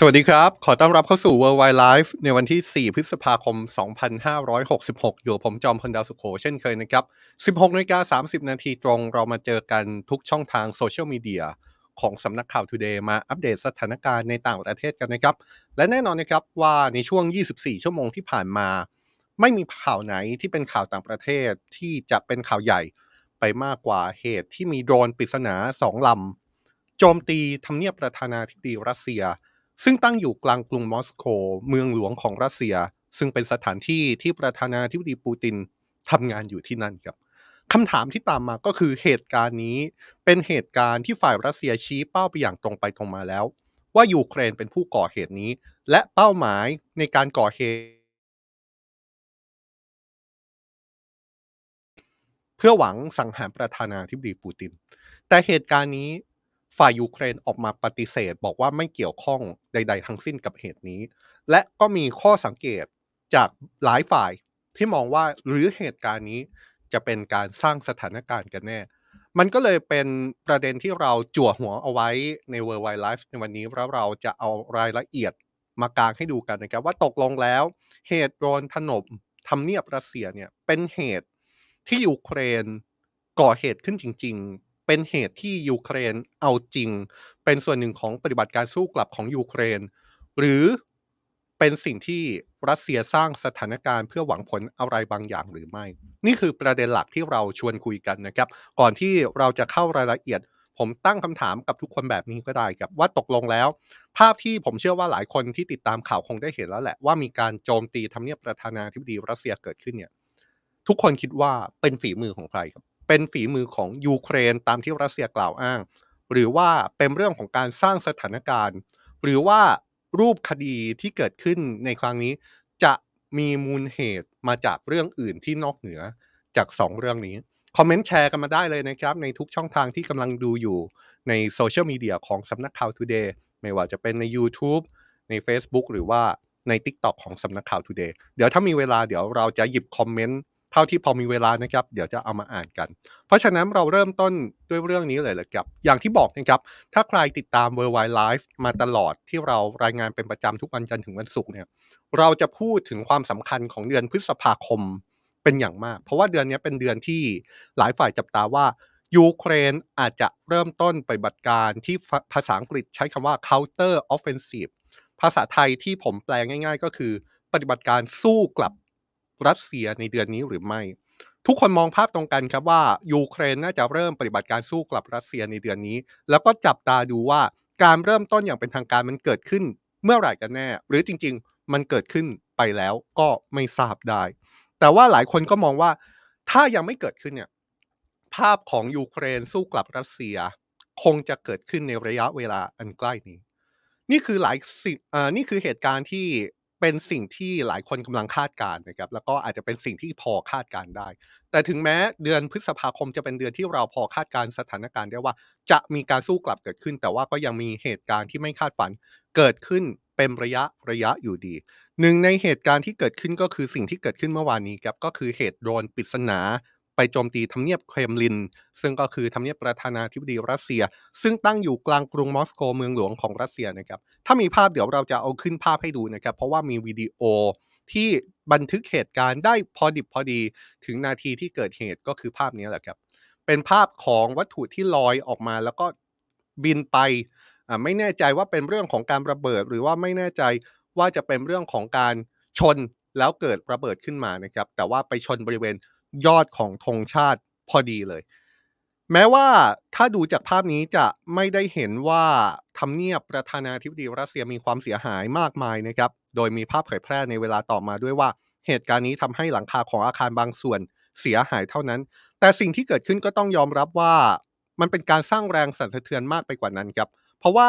สวัสดีครับ ขอต้อนรับเข้าสู่ Worldwide Life ในวันที่ 4 พฤษภาคม 2566 อยู่กับผมจอมพลดาวสุขโข เช่นเคยนะครับ 16นาฬิกา30 นาทีตรง เรามาเจอกันทุกช่องทางโซเชียลมีเดียของสำนักข่าว Today มาอัปเดตสถานการณ์ในต่างประเทศกันนะครับ และแน่นอนนะครับว่าในช่วง 24 ชั่วโมงที่ผ่านมา ไม่มีข่าวไหนที่เป็นข่าวต่างประเทศที่จะเป็นข่าวใหญ่ไปมากกว่าเหตุที่มีโดรนปริศนาสองลำโจมตีทำเนียบประธานาธิบดีรัสเซีย ซึ่งตั้งอยู่กลางกรุงมอสโกเมืองหลวงของรัสเซีย ซึ่งเป็นสถานที่ที่ประธานาธิบดีปูตินทำงานอยู่ที่นั่นครับคำถามที่ตามมาก็คือเหตุการณ์นี้เป็นเหตุการณ์ที่ฝ่ายรัสเซียชี้เป้าไปอย่างตรงไปตรงมาแล้ว ว่ายูเครนเป็นผู้ก่อเหตุนี้ และเป้าหมายในการก่อเหตุ เพื่อหวังสังหารประธานาธิบดีปูติน แต่เหตุการณ์นี้ ฝ่ายยูเครนออกมาปฏิเสธ บอกว่าไม่เกี่ยวข้องใด ๆ ทั้งสิ้นกับเหตุนี้ และก็มีข้อสังเกตจากหลายฝ่ายที่มองว่าหรือเหตุการณ์นี้จะเป็นการสร้างสถานการณ์กันแน่ มันก็เลยเป็นประเด็นที่เราจั่วหัวเอาไว้ใน World Wide Life ในวันนี้แล้วเราจะเอารายละเอียดมากางให้ดูกันนะครับว่าตกลงแล้ว เหตุโดนถล่มทำเนียบรัสเซียเนี่ยเป็นเหตุที่ยูเครนก่อเหตุขึ้นจริง ๆ เป็นเหตุที่ยูเครนเอาจริง เป็นส่วนหนึ่งของปฏิบัติการสู้กลับของยูเครน หรือเป็นสิ่งที่รัสเซียสร้างสถานการณ์เพื่อหวังผลอะไรบางอย่างหรือไม่ นี่คือประเด็นหลักที่เราชวนคุยกันนะครับ ก่อนที่เราจะเข้ารายละเอียด ผมตั้งคำถามกับทุกคนแบบนี้ก็ได้ครับว่าตกลงแล้ว ภาพที่ผมเชื่อว่าหลายคนที่ติดตามข่าวคงได้เห็นแล้วแหละว่ามีการโจมตีทำเนียบประธานาธิบดีรัสเซียเกิดขึ้นเนี่ย ทุกคนคิดว่าเป็นฝีมือของใครครับ เป็นฝีมือของยูเครนตามที่รัสเซียกล่าวอ้าง หรือว่าเป็นเรื่องของการสร้างสถานการณ์ หรือว่ารูปคดีที่เกิดขึ้นในครั้งนี้ จะมีมูลเหตุมาจากเรื่องอื่นที่นอกเหนือจาก 2 เรื่องนี้ คอมเมนต์แชร์กันมาได้เลยนะครับ ในทุกช่องทางที่กำลังดูอยู่ในโซเชียลมีเดียของสำนักข่าว Today ไม่ว่าจะเป็นใน YouTube ใน Facebook หรือว่าใน TikTok ของสำนักข่าว Today เดี๋ยวถ้ามีเวลาเดี๋ยวเราจะหยิบคอมเมนต์ ท่าที่พอมีเวลานะครับ เดี๋ยวจะเอามาอ่านกัน เพราะฉะนั้นเราเริ่มต้นด้วยเรื่องนี้เลยเลยครับ อย่างที่บอกนะครับ ถ้าใครติดตาม World Wide Life มาตลอดที่เรารายงานเป็นประจำทุกวันจันทร์ถึงวันศุกร์เนี่ย เราจะพูดถึงความสำคัญของเดือนพฤษภาคมเป็นอย่างมาก เพราะว่าเดือนนี้เป็นเดือนที่หลายฝ่ายจับตาว่ายูเครนอาจจะเริ่มต้นปฏิบัติการที่ภาษาอังกฤษใช้คำว่า counter offensive ภาษาไทยที่ผมแปลง่าย ๆ ก็คือปฏิบัติการสู้กลับ รัสเซียในเดือนนี้หรือไม่ ทุกคนมองภาพตรงกันครับว่ายูเครนน่าจะเริ่มปฏิบัติการสู้กลับรัสเซียในเดือนนี้ แล้วก็จับตาดูว่าการเริ่มต้นอย่างเป็นทางการมันเกิดขึ้นเมื่อไหร่กันแน่ หรือจริง ๆ มันเกิดขึ้นไปแล้วก็ไม่ทราบได้ แต่ว่าหลายคนก็มองว่าถ้ายังไม่เกิดขึ้นเนี่ยภาพของยูเครนสู้กลับรัสเซีย คงจะเกิดขึ้นในระยะเวลาอันใกล้นี้ นี่คือหลายสิ่งอ่านี่คือเหตุการณ์ที่ เป็นสิ่งที่หลายคนกำลังคาดการณ์นะครับ แล้วก็อาจจะเป็นสิ่งที่พอคาดการณ์ได้ แต่ถึงแม้เดือนพฤษภาคมจะเป็นเดือนที่เราพอคาดการณ์สถานการณ์ได้ว่า จะมีการสู้กลับเกิดขึ้น แต่ว่าก็ยังมีเหตุการณ์ที่ไม่คาดฝันเกิดขึ้นเป็นระยะระยะอยู่ดี หนึ่งในเหตุการณ์ที่เกิดขึ้นก็คือสิ่งที่เกิดขึ้นเมื่อวานนี้ครับก็คือเหตุโดรนปริศนา ไปโจมตีทำเนียบเครมลิน ซึ่งก็คือทำเนียบประธานาธิบดีรัสเซีย ซึ่งตั้งอยู่กลางกรุงมอสโกเมืองหลวงของรัสเซียนะครับถ้ามีภาพเดี๋ยวเราจะเอาขึ้นภาพให้ดูนะครับ เพราะว่ามีวิดีโอที่บันทึกเหตุการณ์ได้พอดิบพอดี ถึงนาทีที่เกิดเหตุก็คือภาพนี้แหละครับเป็นภาพของวัตถุที่ลอยออกมาแล้วก็บินไปไม่แน่ใจว่าเป็นเรื่องของการระเบิด หรือว่าไม่แน่ใจว่าจะเป็นเรื่องของการชนแล้วเกิดระเบิดขึ้นมานะครับ แต่ว่าไปชนบริเวณ ยอดของธงชาติพอดีเลย แม้ว่าถ้าดูจากภาพนี้จะไม่ได้เห็นว่าทำเนียบประธานาธิบดีรัสเซียมีความเสียหายมากมายนะครับ โดยมีภาพเผยแพร่ในเวลาต่อมาด้วยว่าเหตุการณ์นี้ทำให้หลังคาของอาคารบางส่วนเสียหายเท่านั้น แต่สิ่งที่เกิดขึ้นก็ต้องยอมรับว่า มันเป็นการสร้างแรงสั่นสะเทือนมากไปกว่านั้นครับ เพราะว่า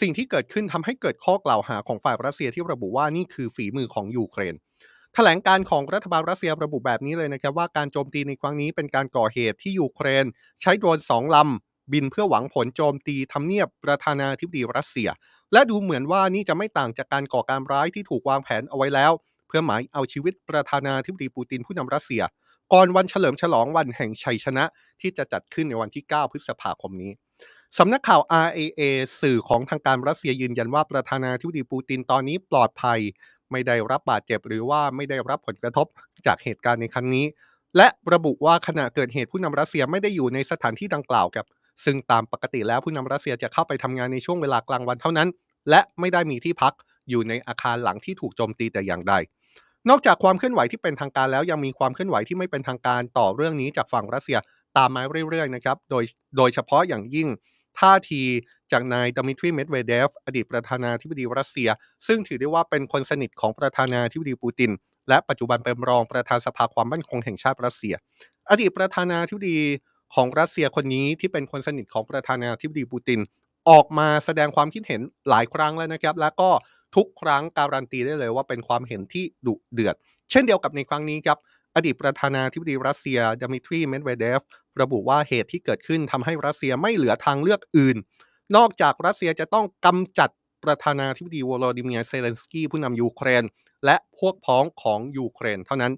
สิ่งที่เกิดขึ้นทำให้เกิดข้อกล่าวหาของฝ่ายรัสเซียที่ระบุว่านี่คือฝีมือของยูเครน แถลงการของรัฐบาลรัสเซียระบุแบบนี้เลยนะครับว่าการโจมตีในครั้งนี้เป็นการก่อเหตุที่ยูเครน ใช้โดรนสองลำบินเพื่อหวังผลโจมตีทำเนียบประธานาธิบดีรัสเซีย และดูเหมือนว่านี่จะไม่ต่างจากการก่อการร้ายที่ถูกวางแผนเอาไว้แล้ว เพื่อหมายเอาชีวิตประธานาธิบดีปูตินผู้นำรัสเซีย ก่อนวันเฉลิมฉลองวันแห่งชัยชนะ ที่จะจัดขึ้นในวันที่ 9 พฤษภาคมนี้สำนักข่าว RIA สื่อของทางการรัสเซียยืนยันว่าประธานาธิบดีปูตินตอนนี้ปลอดภัย ไม่ได้รับบาดเจ็บหรือว่าไม่ได้รับผลกระทบจากเหตุการณ์ในครั้งนี้ และระบุว่าขณะเกิดเหตุผู้นำรัสเซียไม่ได้อยู่ในสถานที่ดังกล่าวครับซึ่งตามปกติแล้วผู้นำรัสเซียจะเข้าไปทำงานในช่วงเวลากลางวันเท่านั้น และไม่ได้มีที่พักอยู่ในอาคารหลังที่ถูกโจมตีแต่อย่างใด นอกจากความเคลื่อนไหวที่เป็นทางการแล้วยังมีความเคลื่อนไหวที่ไม่เป็นทางการต่อเรื่องนี้จากฝั่งรัสเซียตามมาเรื่อยๆนะครับ โดยโดยเฉพาะอย่างยิ่ง ท่าทีจากนายดมิทรีเมดเวเดฟ อดีตประธานาธิบดีรัสเซีย ซึ่งถือได้ว่าเป็นคนสนิทของประธานาธิบดีปูติน และปัจจุบันเป็นรองประธานสภาความมั่นคงแห่งชาติรัสเซีย อดีตประธานาธิบดีของรัสเซียคนนี้ที่เป็นคนสนิทของประธานาธิบดีปูติน ออกมาแสดงความคิดเห็นหลายครั้งแล้วนะครับ แล้วก็ทุกครั้งการันตีได้เลยว่าเป็นความเห็นที่ดุเดือด เช่นเดียวกับในครั้งนี้ครับ อดีตประธานาธิบดีรัสเซียดมิทรีเมดเวเดฟระบุว่าเหตุที่เกิดขึ้นทำให้รัสเซียไม่เหลือทางเลือกอื่น นอกจากรัสเซียจะต้องกำจัดประธานาธิบดีวลาดิเมียร์เซเลนสกี้ผู้นำยูเครน และพวกพ้องของยูเครน เท่านั้น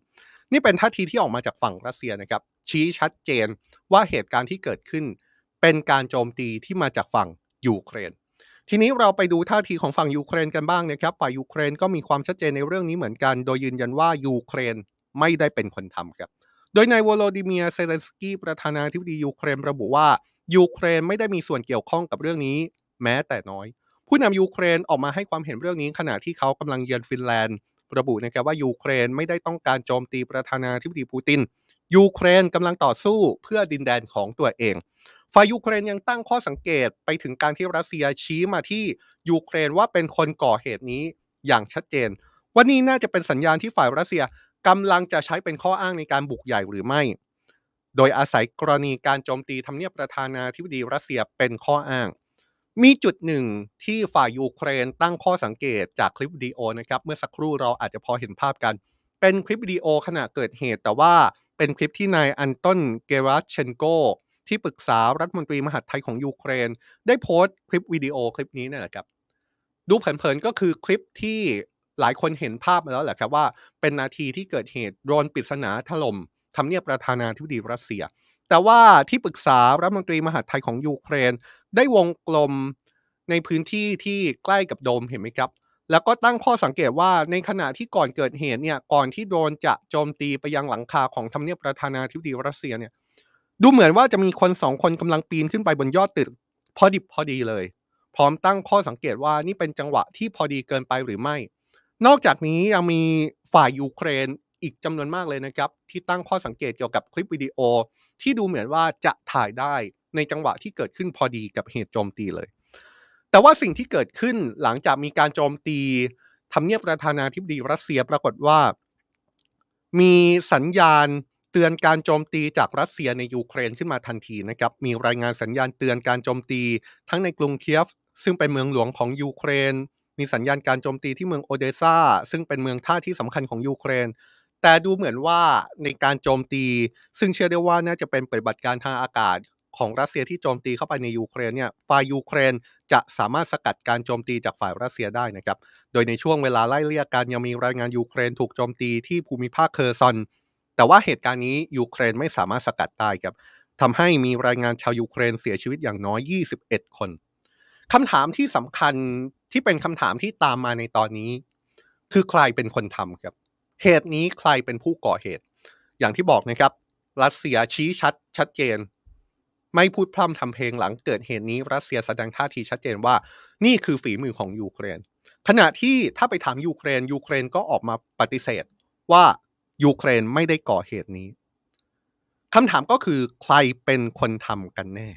นี่เป็นท่าทีที่ออกมาจากฝั่งรัสเซียนะครับ ชี้ชัดเจนว่าเหตุการณ์ที่เกิดขึ้น เป็นการโจมตีที่มาจากฝั่งยูเครน ทีนี้เราไปดูท่าทีของฝั่งยูเครนกันบ้างนะครับ ฝ่ายยูเครนก็มีความชัดเจนในเรื่องนี้เหมือนกัน โดยยืนยันว่ายูเครน ไม่ได้เป็นคนทำครับ โดยนายวโลดิเมียเซเลนสกี้ประธานาธิบดียูเครนระบุว่ายูเครนไม่ได้มีส่วนเกี่ยวข้องกับเรื่องนี้ แม้แต่น้อย ผู้นำยูเครนออกมาให้ความเห็นเรื่องนี้ขณะที่เขากำลังเยือนฟินแลนด์ ระบุนะครับว่ายูเครนไม่ได้ต้องการโจมตีประธานาธิบดีปูตินยูเครนกำลังต่อสู้เพื่อดินแดนของตัวเอง ฝ่ายยูเครนยังตั้งข้อสังเกตไปถึงการที่รัสเซียชี้มาที่ยูเครนว่าเป็นคนก่อเหตุนี้อย่างชัดเจนว่านี่น่าจะเป็นสัญญาณที่ฝ่ายรัสเซีย กำลังจะใช้เป็นข้ออ้างในการบุกใหญ่หรือไม่ โดยอาศัยกรณีการโจมตีทำเนียบประธานาธิบดีรัสเซียเป็นข้ออ้าง มีจุดหนึ่งที่ฝ่ายยูเครนตั้งข้อสังเกตจากคลิปวิดีโอนะครับ เมื่อสักครู่เราอาจจะพอเห็นภาพกัน เป็นคลิปวิดีโอขณะเกิดเหตุ แต่ว่าเป็นคลิปที่นายอันตอนเกราชเชนโกที่ปรึกษารัฐมนตรีมหาดไทยของยูเครน ได้โพสต์คลิปวิดีโอคลิปนี้นี่แหละครับ ดูเผินๆก็คือคลิปที่ หลายคนเห็นภาพมาแล้วแหละครับว่าเป็นนาทีที่เกิดเหตุโดนปริศนาถล่มทำเนียบประธานาธิบดีรัสเซีย แต่ว่าที่ปรึกษารัฐมนตรีมหาดไทยของยูเครน ได้วงกลมในพื้นที่ที่ใกล้กับโดมเห็นไหมครับ แล้วก็ตั้งข้อสังเกตว่าในขณะที่ก่อนเกิดเหตุเนี่ยก่อนที่โดนจะโจมตีไปยังหลังคาของทำเนียบประธานาธิบดีรัสเซียเนี่ยดูเหมือนว่าจะมีคนสองคนกำลังปีนขึ้นไปบนยอดตึกพอดิบพอดีเลย พร้อมตั้งข้อสังเกตว่านี่เป็นจังหวะที่พอดีเกินไปหรือไม่ นอกจากนี้ยังมีฝ่ายยูเครนอีกจำนวนมากเลยนะครับ ที่ตั้งข้อสังเกตเกี่ยวกับคลิปวิดีโอ ที่ดูเหมือนว่าจะถ่ายได้ในจังหวะที่เกิดขึ้นพอดีกับเหตุโจมตีเลย แต่ว่าสิ่งที่เกิดขึ้นหลังจากมีการโจมตีทำเนียบประธานาธิบดีรัสเซียปรากฏว่า มีสัญญาณเตือนการโจมตีจากรัสเซียในยูเครนขึ้นมาทันทีนะครับ มีรายงานสัญญาณเตือนการโจมตีทั้งในกรุงเคียฟ ซึ่งเป็นเมืองหลวงของยูเครน มีสัญญาณการโจมตีที่เมืองโอเดซาซึ่งเป็นเมืองท่าที่สำคัญของยูเครน แต่ดูเหมือนว่าในการโจมตี ซึ่งเชื่อได้ว่าน่าจะเป็นปฏิบัติการทางอากาศของรัสเซียที่โจมตีเข้าไปในยูเครนเนี่ยฝ่ายยูเครนจะสามารถสกัดการโจมตีจากฝ่ายรัสเซียได้นะครับ โดยในช่วงเวลาไล่เลี่ยกันยังมีรายงานยูเครนถูกโจมตีที่ภูมิภาคเคอร์ซอน แต่ว่าเหตุการณ์นี้ยูเครนไม่สามารถสกัดได้ครับทำให้มีรายงานชาวยูเครนเสียชีวิตอย่างน้อย 21 คนคำถามที่สำคัญ ที่เป็นคำถามที่ตามมาในตอนนี้ คือใครเป็นคนทำครับ เหตุนี้ใครเป็นผู้ก่อเหตุ อย่างที่บอกนะครับ รัสเซียชี้ชัดชัดเจน ไม่พูดพร่ำทำเพลงหลังเกิดเหตุนี้ รัสเซียแสดงท่าทีชัดเจนว่า นี่คือฝีมือของยูเครน ขณะที่ถ้าไปถามยูเครนยูเครนก็ออกมาปฏิเสธว่ายูเครนไม่ได้ก่อเหตุนี้คำถามก็คือใครเป็นคนทำกันแน่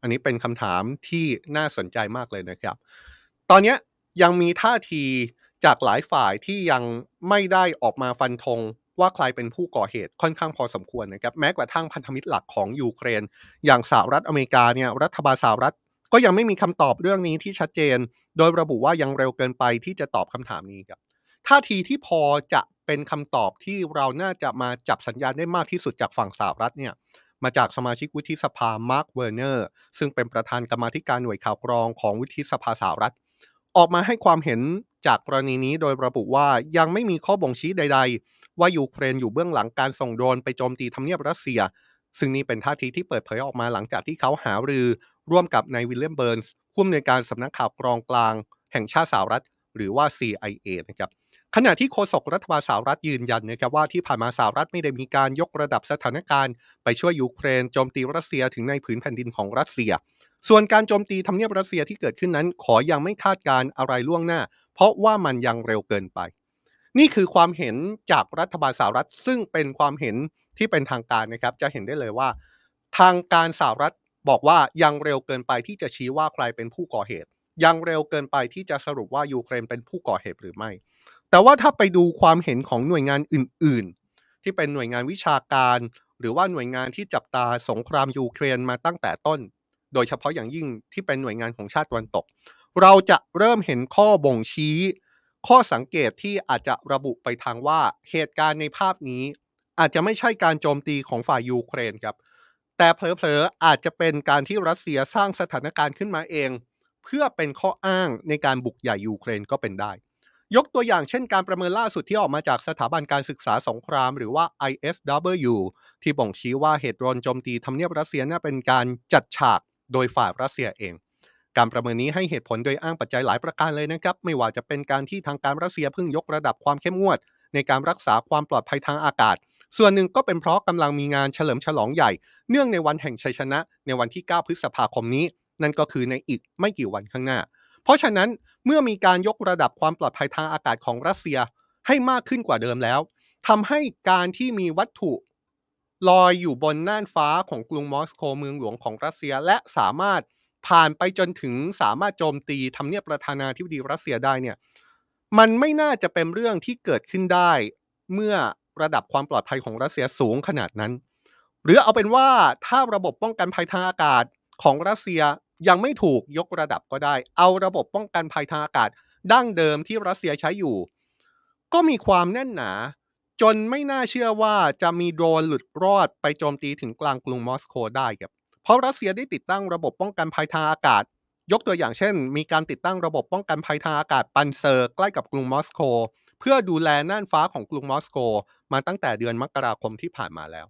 อันนี้เป็นคำถามที่น่าสนใจมากเลยนะครับ ตอนนี้ยังมีท่าทีจากหลายฝ่ายที่ยังไม่ได้ออกมาฟันธงว่าใครเป็นผู้ก่อเหตุค่อนข้างพอสมควรนะครับ แม้กระทั่งพันธมิตรหลักของยูเครน อย่างสหรัฐอเมริกาเนี่ยรัฐบาลสหรัฐก็ยังไม่มีคำตอบเรื่องนี้ที่ชัดเจน โดยระบุว่ายังเร็วเกินไปที่จะตอบคำถามนี้ครับท่าทีที่พอจะเป็นคำตอบที่เราน่าจะมาจับสัญญาณได้มากที่สุดจากฝั่งสหรัฐเนี่ยมาจากสมาชิกวุฒิสภามาร์คเวอร์เนอร์ซึ่งเป็นประธานกรรมาธิการหน่วยข่าวกรองของวุฒิสภาสหรัฐ ออกมาให้ความเห็นจากกรณีนี้โดยระบุว่ายังไม่มีข้อบ่งชี้ใด ๆ ว่ายูเครนอยู่เบื้องหลังการส่งโดรนไปโจมตีทำเนียบรัสเซีย ซึ่งนี่เป็นท่าทีที่เปิดเผยออกมาหลังจากที่เขาหารือร่วมกับนายวิลเลียมเบิร์นส์ผู้อำนวยการสำนักข่าวกรองกลาง แห่งชาติสหรัฐ หรือว่า CIA นะครับ ขณะที่โฆษกรัฐบาลสหรัฐยืนยันนะครับว่าที่ผ่านมาสหรัฐไม่ได้มีการยกระดับสถานการณ์ไปช่วยยูเครนโจมตีรัสเซียถึงในผืนแผ่นดินของรัสเซีย ส่วนการโจมตีทำเนียบรัสเซียที่เกิดขึ้นนั้น ขอยังไม่คาดการอะไรล่วงหน้า เพราะว่ามันยังเร็วเกินไป นี่คือความเห็นจากรัฐบาลสหรัฐ ซึ่งเป็นความเห็นที่เป็นทางการนะครับจะเห็นได้เลยว่า ทางการสหรัฐบอกว่ายังเร็วเกินไปที่จะชี้ว่าใครเป็นผู้ก่อเหตุ ยังเร็วเกินไปที่จะสรุปว่ายูเครนเป็นผู้ก่อเหตุหรือไม่ แต่ว่าถ้าไปดูความเห็นของหน่วยงานอื่น ๆ ที่เป็นหน่วยงานวิชาการ หรือว่าหน่วยงานที่จับตาสงครามยูเครนมาตั้งแต่ต้น โดยเฉพาะอย่างยิ่งที่เป็นหน่วยงานของชาติตะวันตก เราจะเริ่มเห็นข้อบ่งชี้ ข้อสังเกตที่อาจจะระบุไปทางว่าเหตุการณ์ในภาพนี้ อาจจะไม่ใช่การโจมตีของฝ่ายยูเครนครับ แต่เผลอๆอาจจะเป็นการที่รัสเซียสร้างสถานการณ์ขึ้นมาเอง เพื่อเป็นข้ออ้างในการบุกใหญ่ยูเครนก็เป็นได้ ยกตัวอย่างเช่นการประเมินล่าสุดที่ออกมาจากสถาบันการศึกษาสงครามหรือว่า ISW ที่บ่งชี้ว่าเหตุโดนโจมตีทำเนียบรัสเซียน่าเป็นการจัดฉากโดยฝ่ายรัสเซียเอง การประเมินนี้ให้เหตุผลโดยอ้างปัจจัยหลายประการเลยนะครับ ไม่ว่าจะเป็นการที่ทางการรัสเซียเพิ่งยกระดับความเข้มงวด ในการรักษาความปลอดภัยทางอากาศ ส่วนหนึ่งก็เป็นเพราะกำลังมีงานเฉลิมฉลองใหญ่ เนื่องในวันแห่งชัยชนะ ในวันที่ 9 พฤษภาคมนี้ นั่นก็คือในอีกไม่กี่วันข้างหน้า เพราะฉะนั้นเมื่อมีการยกระดับความปลอดภัยทางอากาศของรัสเซียให้มากขึ้นกว่าเดิมแล้วทำให้การที่มีวัตถุลอยอยู่บนน่านฟ้าของกรุงมอสโกเมืองหลวงของรัสเซียและสามารถผ่านไปจนถึงสามารถโจมตีทำเนียบประธานาธิบดีรัสเซียได้เนี่ยมันไม่น่าจะเป็นเรื่องที่เกิดขึ้นได้ เมื่อระดับความปลอดภัยของรัสเซียสูงขนาดนั้น หรือเอาเป็นว่าถ้าระบบป้องกันภัยทางอากาศของรัสเซีย ยังไม่ถูกยกระดับก็ได้ เอาระบบป้องกันภัยทางอากาศ ดั้งเดิมที่รัสเซียใช้อยู่ ก็มีความแน่นหนา จนไม่น่าเชื่อว่าจะมีโดรนหลุดรอดไปโจมตีถึงกลางกรุงมอสโกได้ครับเพราะรัสเซียได้ติดตั้งระบบป้องกันภัยทางอากาศ ยกตัวอย่างเช่น มีการติดตั้งระบบป้องกันภัยทางอากาศปันเซอร์ใกล้กับกรุงมอสโก เพื่อดูแลน่านฟ้าของกรุงมอสโก มาตั้งแต่เดือนมกราคมที่ผ่านมาแล้ว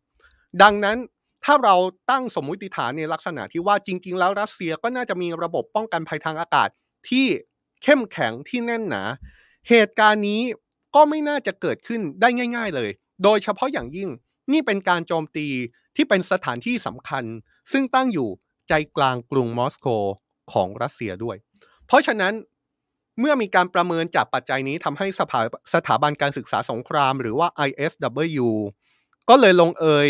ดังนั้น ถ้าเราตั้งสมมุติฐานในลักษณะที่ว่าจริง ๆ แล้วรัสเซียก็น่าจะมีระบบป้องกันภัยทางอากาศที่เข้มแข็งที่แน่นหนา เหตุการณ์นี้ก็ไม่น่าจะเกิดขึ้นได้ง่าย ๆเลย โดยเฉพาะอย่างยิ่งนี่เป็นการโจมตีที่เป็นสถานที่สำคัญ ซึ่งตั้งอยู่ใจกลางกรุงมอสโกของรัสเซียด้วย เพราะฉะนั้นเมื่อมีการประเมินจากปัจจัยนี้ทำให้สถาสถาบันการศึกษาสงคราม หรือว่า ISW ก็เลยลงเอย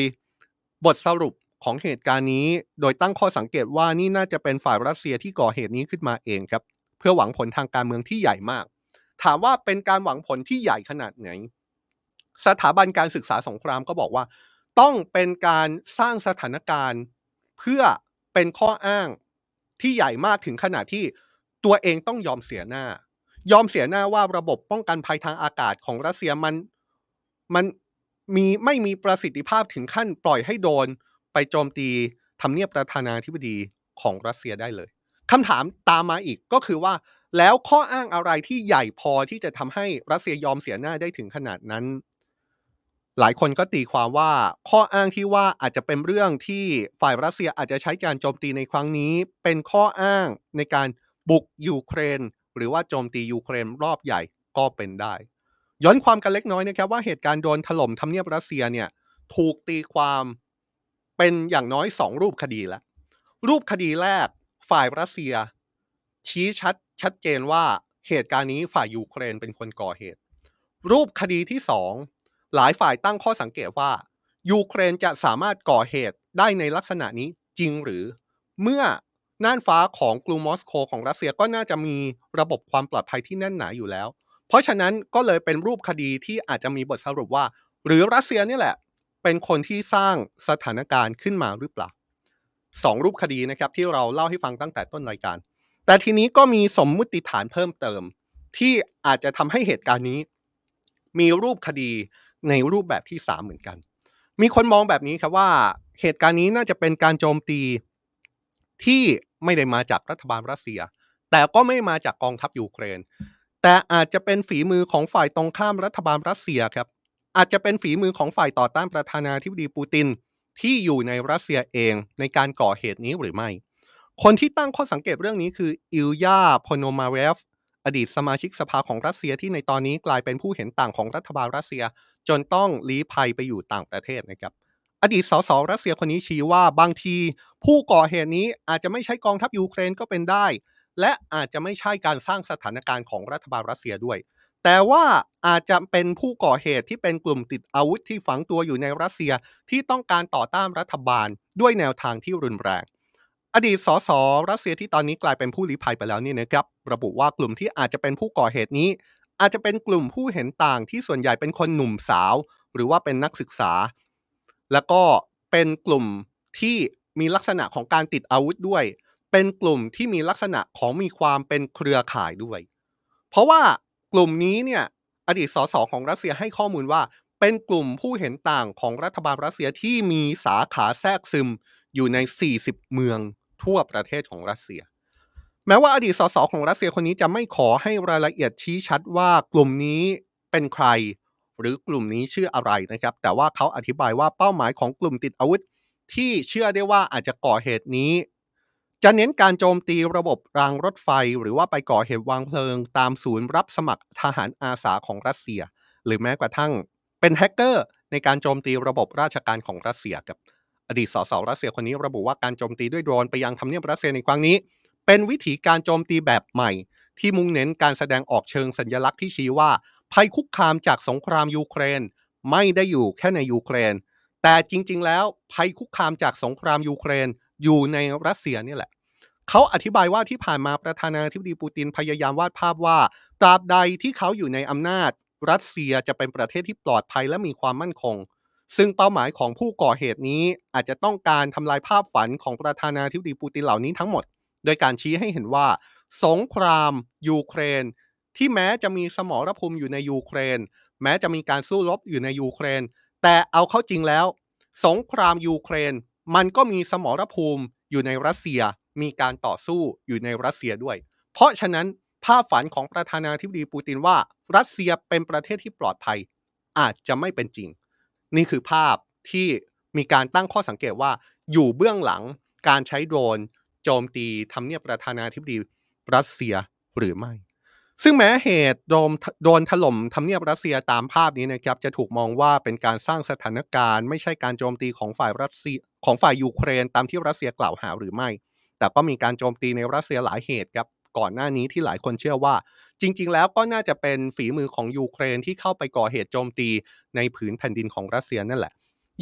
บทสรุปของเหตุการณ์นี้ โดยตั้งข้อสังเกตว่านี่น่าจะเป็นฝ่ายรัสเซียที่ก่อเหตุนี้ขึ้นมาเองครับ เพื่อหวังผลทางการเมืองที่ใหญ่มาก ถามว่าเป็นการหวังผลที่ใหญ่ขนาดไหน สถาบันการศึกษาสงครามก็บอกว่า ต้องเป็นการสร้างสถานการณ์ เพื่อเป็นข้ออ้างที่ใหญ่มากถึงขนาดที่ตัวเองต้องยอมเสียหน้า ยอมเสียหน้าว่าระบบป้องกันภัยทางอากาศของรัสเซียมันมัน มีไม่มีประสิทธิภาพถึงขั้นปล่อยให้โดนไปโจมตีทำเนียบประธานาธิบดีของรัสเซียได้เลยคำถามตามมาอีกก็คือว่า แล้วข้ออ้างอะไรที่ใหญ่พอที่จะทำให้รัสเซียยอมเสียหน้าได้ถึงขนาดนั้น หลายคนก็ตีความว่าข้ออ้างที่ว่าอาจจะเป็นเรื่องที่ฝ่ายรัสเซียอาจจะใช้การโจมตีในครั้งนี้ เป็นข้ออ้างในการบุกยูเครน หรือว่าโจมตียูเครนรอบใหญ่ก็เป็นได้ ย้อนความกันเล็กน้อยนะครับว่าเหตุการณ์โดนถล่มทำเนียบรัสเซียเนี่ยถูกตีความเป็นอย่างน้อยสองรูปคดีแล้วรูปคดีแรกฝ่ายรัสเซีย ชี้ชัดชัดเจนว่าเหตุการณ์นี้ฝ่ายยูเครนเป็นคนก่อเหตุ รูปคดีที่สองหลายฝ่ายตั้งข้อสังเกตว่า ยูเครนจะสามารถก่อเหตุได้ในลักษณะนี้จริงหรือ เมื่อน่านฟ้าของกรุงมอสโกของรัสเซียก็น่าจะมีระบบความปลอดภัยที่แน่นหนาอยู่แล้ว เพราะฉะนั้นก็เลยเป็นรูปคดีที่อาจจะมีบทสรุปว่า หรือรัสเซียนี่แหละ เป็นคนที่สร้างสถานการณ์ขึ้นมาหรือเปล่าสองรูปคดีนะครับที่เราเล่าให้ฟังตั้งแต่ต้นรายการ แต่ทีนี้ก็มีสมมุติฐานเพิ่มเติม ที่อาจจะทำให้เหตุการณ์นี้ มีรูปคดีในรูปแบบที่สามเหมือนกัน มีคนมองแบบนี้ครับว่าเหตุการณ์นี้น่าจะเป็นการโจมตีที่ไม่ได้มาจากรัฐบาลรัสเซีย แต่ก็ไม่มาจากกองทัพยูเครน แต่อาจจะเป็นฝีมือของฝ่ายตรงข้ามรัฐบาลรัสเซียครับ อาจจะเป็นฝีมือของฝ่ายต่อต้านประธานาธิบดีปูติน ที่อยู่ในรัสเซียเองในการก่อเหตุนี้หรือไม่ คนที่ตั้งข้อสังเกตเรื่องนี้คืออิลยาโปโนมาเรฟอดีตสมาชิกสภาของรัสเซียที่ในตอนนี้กลายเป็นผู้เห็นต่างของรัฐบาลรัสเซีย จนต้องลี้ภัยไปอยู่ต่างประเทศนะครับ อดีตสสรัสเซียคนนี้ชี้ว่าบางที ผู้ก่อเหตุนี้อาจจะไม่ใช่กองทัพยูเครนก็เป็นได้ และอาจจะไม่ใช่การสร้างสถานการณ์ของรัฐบาลรัสเซียด้วย แต่ว่าอาจจะเป็นผู้ก่อเหตุที่เป็นกลุ่มติดอาวุธที่ฝังตัวอยู่ในรัสเซียที่ต้องการต่อต้านรัฐบาลด้วยแนวทางที่รุนแรง อดีตสสรัสเซียที่ตอนนี้กลายเป็นผู้ลี้ภัยไปแล้วนี่นะครับระบุว่ากลุ่มที่อาจจะเป็นผู้ก่อเหตุนี้ อาจจะเป็นกลุ่มผู้เห็นต่างที่ส่วนใหญ่เป็นคนหนุ่มสาว หรือว่าเป็นนักศึกษา แล้วก็เป็นกลุ่มที่มีลักษณะของการติดอาวุธด้วย เป็นกลุ่มที่มีลักษณะของมีความเป็นเครือข่ายด้วย เพราะว่ากลุ่มนี้เนี่ยอดีตสสของรัสเซียให้ข้อมูลว่า เป็นกลุ่มผู้เห็นต่างของรัฐบาลรัสเซียที่มีสาขาแทรกซึมอยู่ใน 40 เมืองทั่วประเทศของรัสเซีย แม้ว่าอดีตสสของรัสเซียคนนี้จะไม่ขอให้รายละเอียดชี้ชัดว่ากลุ่มนี้เป็นใครหรือกลุ่มนี้ชื่ออะไรนะครับ แต่ว่าเขาอธิบายว่าเป้าหมายของกลุ่มติดอาวุธ ที่เชื่อได้ว่าอาจจะก่อเหตุนี้ จะเน้นการโจมตีระบบรางรถไฟ หรือว่าไปก่อเหตุวางเพลิง ตามศูนย์รับสมัครทหารอาสาของรัสเซีย หรือแม้กระทั่งเป็นแฮกเกอร์ในการโจมตีระบบราชการของรัสเซียครับอดีตสสรัสเซียคนนี้ระบุว่าการโจมตีด้วยโดรนไปยังทำเนียบรัสเซียในครั้งนี้ เป็นวิธีการโจมตีแบบใหม่ ที่มุ่งเน้นการแสดงออกเชิงสัญลักษณ์ที่ชี้ว่า ภัยคุกคามจากสงครามยูเครน ไม่ได้อยู่แค่ในยูเครน แต่จริง ๆ แล้วภัยคุกคามจากสงครามยูเครน อยู่ในรัสเซียนี่แหละเขาอธิบายว่าที่ผ่านมาประธานาธิบดีปูตินพยายามวาดภาพว่าตราบใดที่เขาอยู่ในอำนาจ รัสเซียจะเป็นประเทศที่ปลอดภัยและมีความมั่นคง ซึ่งเป้าหมายของผู้ก่อเหตุนี้อาจจะต้องการทำลายภาพฝันของประธานาธิบดีปูตินเหล่านี้ทั้งหมด โดยการชี้ให้เห็นว่า สงคราม ยูเครน ที่แม้จะมีสมรภูมิอยู่ในยูเครน แม้จะมีการสู้รบอยู่ในยูเครน แต่เอาเข้าจริงแล้ว สงครามยูเครน มันก็มีสมรภูมิอยู่ในรัสเซียมีการต่อสู้อยู่ในรัสเซียด้วย เพราะฉะนั้นภาพฝันของประธานาธิบดีปูตินว่า รัสเซียเป็นประเทศที่ปลอดภัย อาจจะไม่เป็นจริง นี่คือภาพที่มีการตั้งข้อสังเกตว่า อยู่เบื้องหลังการใช้โดรน โจมตีทำเนียบประธานาธิบดีรัสเซียหรือไม่ ซึ่งแม้เหตุโดนโดนถล่มทำเนียบรัสเซียตามภาพนี้นะครับจะถูกมองว่าเป็นการสร้างสถานการณ์ ไม่ใช่การโจมตีของฝ่ายรัสเซียของฝ่ายยูเครนตามที่รัสเซียกล่าวหาหรือไม่ แต่ก็มีการโจมตีในรัสเซียหลายเหตุครับก่อนหน้านี้ที่หลายคนเชื่อว่า จริง ๆ แล้วก็น่าจะเป็นฝีมือของยูเครนที่เข้าไปก่อเหตุโจมตีในผืนแผ่นดินของรัสเซียนั่นแหละ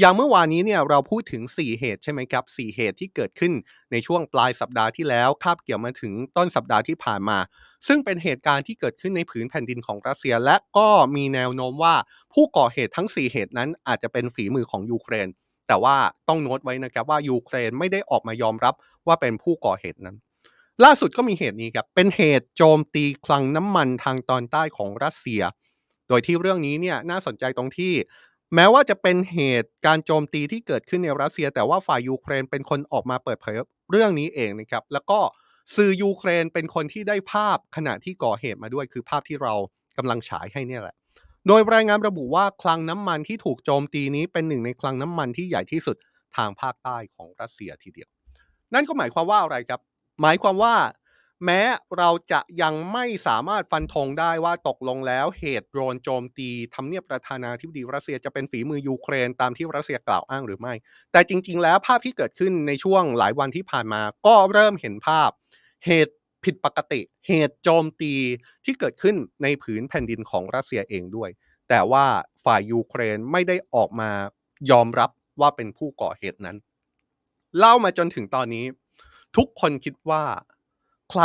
อย่างเมื่อวานนี้เนี่ยเราพูดถึง 4 เหตุใช่ไหมครับ4เหตุที่เกิดขึ้นในช่วงปลายสัปดาห์ที่แล้วคาบเกี่ยวมาถึงต้นสัปดาห์ที่ผ่านมา ซึ่งเป็นเหตุการณ์ที่เกิดขึ้นในผืนแผ่นดินของรัสเซีย และก็มีแนวโน้มว่าผู้ก่อเหตุทั้ง 4 เหตุนั้นอาจจะเป็นฝีมือของยูเครน แต่ว่าต้องโน้ตไว้นะครับว่ายูเครนไม่ได้ออกมายอมรับว่าเป็นผู้ก่อเหตุนั้น ล่าสุดก็มีเหตุนี้ครับเป็นเหตุโจมตีคลังน้ำมันทางตอนใต้ของรัสเซีย โดยที่เรื่องนี้เนี่ยน่าสนใจตรงที่ แม้ว่าจะเป็นเหตุการโจมตีที่เกิดขึ้นในรัสเซีย แต่ว่าฝ่ายยูเครนเป็นคนออกมาเปิดเผยเรื่องนี้เองนะครับ แล้วก็สื่อยูเครนเป็นคนที่ได้ภาพขณะที่ก่อเหตุมาด้วย คือภาพที่เรากำลังฉายให้เนี่ยแหละ โดยรายงานระบุว่าคลังน้ำมันที่ถูกโจมตีนี้เป็นหนึ่งในคลังน้ำมันที่ใหญ่ที่สุดทางภาคใต้ของรัสเซียทีเดียว นั่นก็หมายความว่าอะไรครับ หมายความว่า แม้เราจะยังไม่สามารถฟันธงได้ว่าตกลงแล้วเหตุโดรนโจมตีทำเนียบประธานาธิบดีรัสเซียจะเป็นฝีมือยูเครนตามที่รัสเซียกล่าวอ้างหรือไม่ แต่จริง ๆ แล้วภาพที่เกิดขึ้นในช่วงหลายวันที่ผ่านมา ก็เริ่มเห็นภาพ เหตุผิดปกติ เหตุโจมตีที่เกิดขึ้นในผืนแผ่นดินของรัสเซียเองด้วย แต่ว่าฝ่ายยูเครนไม่ได้ออกมายอมรับว่าเป็นผู้ก่อเหตุนั้น เล่ามาจนถึงตอนนี้ ทุกคนคิดว่า ใคร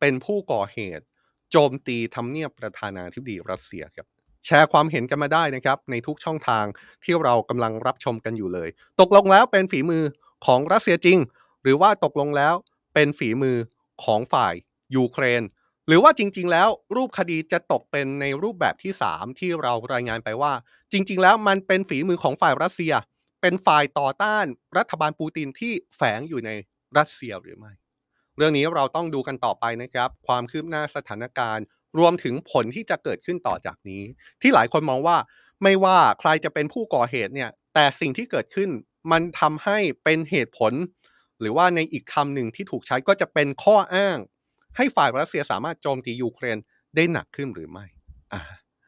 เป็นผู้ก่อเหตุ โจมตีทำเนียบประธานาธิบดีรัสเซียครับ แชร์ความเห็นกันมาได้นะครับ ในทุกช่องทางที่เรากำลังรับชมกันอยู่เลย ตกลงแล้วเป็นฝีมือของรัสเซียจริง หรือว่าตกลงแล้วเป็นฝีมือของฝ่ายยูเครน หรือว่าจริง ๆ แล้วรูปคดีจะตกเป็นในรูปแบบที่ 3 ที่เรารายงานไปว่า จริง ๆ แล้วมันเป็นฝีมือของฝ่ายรัสเซีย เป็นฝ่ายต่อต้านรัฐบาลปูตินที่แฝงอยู่ในรัสเซียหรือไม่ เรื่องนี้เราต้องดูกันต่อไปนะครับ ความคืบหน้าสถานการณ์ รวมถึงผลที่จะเกิดขึ้นต่อจากนี้ ที่หลายคนมองว่าไม่ว่าใครจะเป็นผู้ก่อเหตุเนี่ย แต่สิ่งที่เกิดขึ้นมันทำให้เป็นเหตุผล หรือว่าในอีกคำหนึ่งที่ถูกใช้ก็จะเป็นข้ออ้าง ให้ฝ่ายรัสเซียสามารถโจมตียูเครนได้หนักขึ้นหรือไม่อ่า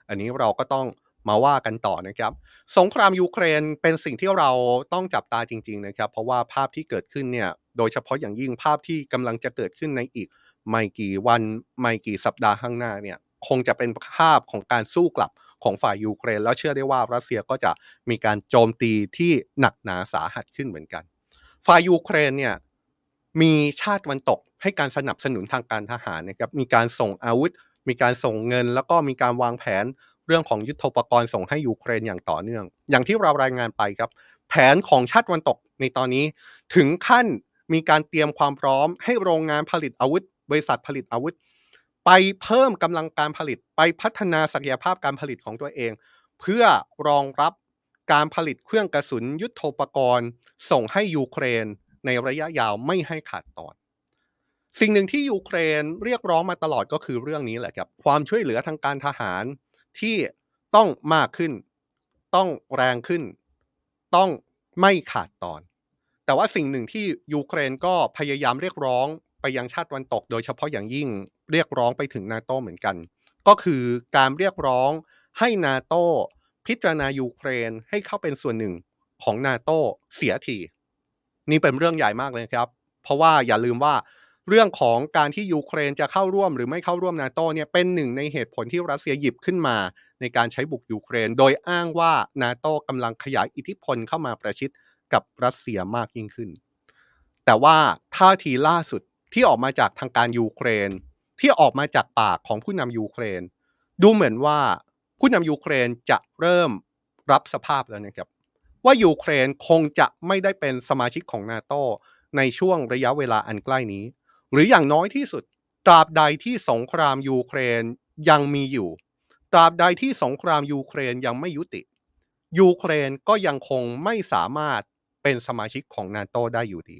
อันนี้เราก็ต้อง มาว่ากันต่อนะครับ สงครามยูเครนเป็นสิ่งที่เราต้องจับตาจริง ๆ นะครับ เพราะว่าภาพที่เกิดขึ้นเนี่ยโดยเฉพาะอย่างยิ่งภาพที่กำลังจะเกิดขึ้นในอีกไม่กี่วันไม่กี่สัปดาห์ข้างหน้าเนี่ยคงจะเป็นภาพของการสู้กลับของฝ่ายยูเครน แล้วเชื่อได้ว่ารัสเซียก็จะมีการโจมตีที่หนักหนาสาหัสขึ้นเหมือนกัน ฝ่ายยูเครนเนี่ยมีชาติตะวันตกให้การสนับสนุนทางการทหารนะครับมีการส่งอาวุธ มีการส่งเงิน แล้วก็มีการวางแผน เรื่องของยุทธปกรณ์ส่งให้ยูเครนอย่างต่อเนื่อง อย่างที่เรารายงานไปครับ แผนของชาติวันตกในตอนนี้ถึงขั้นมีการเตรียมความพร้อม ให้โรงงานผลิตอาวุธ บริษัทผลิตอาวุธ ไปเพิ่มกำลังการผลิตไปพัฒนาศักยภาพการผลิตของตัวเอง เพื่อรองรับการผลิตเครื่องกระสุนยุทโธปกรณ์ ส่งให้ยูเครนในระยะยาวไม่ให้ขาดตอน สิ่งหนึ่งที่ยูเครนเรียกร้องมาตลอดก็คือเรื่องนี้แหละครับความช่วยเหลือทางการทหาร ที่ต้องมากขึ้น ต้องแรงขึ้น ต้องไม่ขาดตอน แต่ว่าสิ่งหนึ่งที่ยูเครนก็พยายามเรียกร้องไปยังชาติตะวันตก โดยเฉพาะอย่างยิ่งเรียกร้องไปถึงนาโตเหมือนกัน ก็คือการเรียกร้องให้นาโตพิจารณายูเครนให้เข้าเป็นส่วนหนึ่งของนาโตเสียทีนี่เป็นเรื่องใหญ่มากเลยครับ เพราะว่าอย่าลืมว่า เรื่องของการที่ยูเครนจะเข้าร่วมหรือไม่เข้าร่วมนาโตเนี่ยเป็นหนึ่งในเหตุผลที่รัสเซียหยิบขึ้นมาในการใช้บุกยูเครน โดยอ้างว่านาโตกำลังขยายอิทธิพลเข้ามาประชิดกับรัสเซียมากยิ่งขึ้น แต่ว่าท่าทีล่าสุดที่ออกมาจากทางการยูเครน ที่ออกมาจากปากของผู้นำยูเครน ดูเหมือนว่าผู้นำยูเครนจะเริ่มรับสภาพแล้วนะครับว่ายูเครนคงจะไม่ได้เป็นสมาชิกของนาโตในช่วงระยะเวลาอันใกล้นี้ หรืออย่างน้อยที่สุด ตราบใดที่สงครามยูเครนยังมีอยู่ ตราบใดที่สงครามยูเครนยังไม่ยุติ ยูเครนก็ยังคงไม่สามารถเป็นสมาชิกของนาโตได้อยู่ดี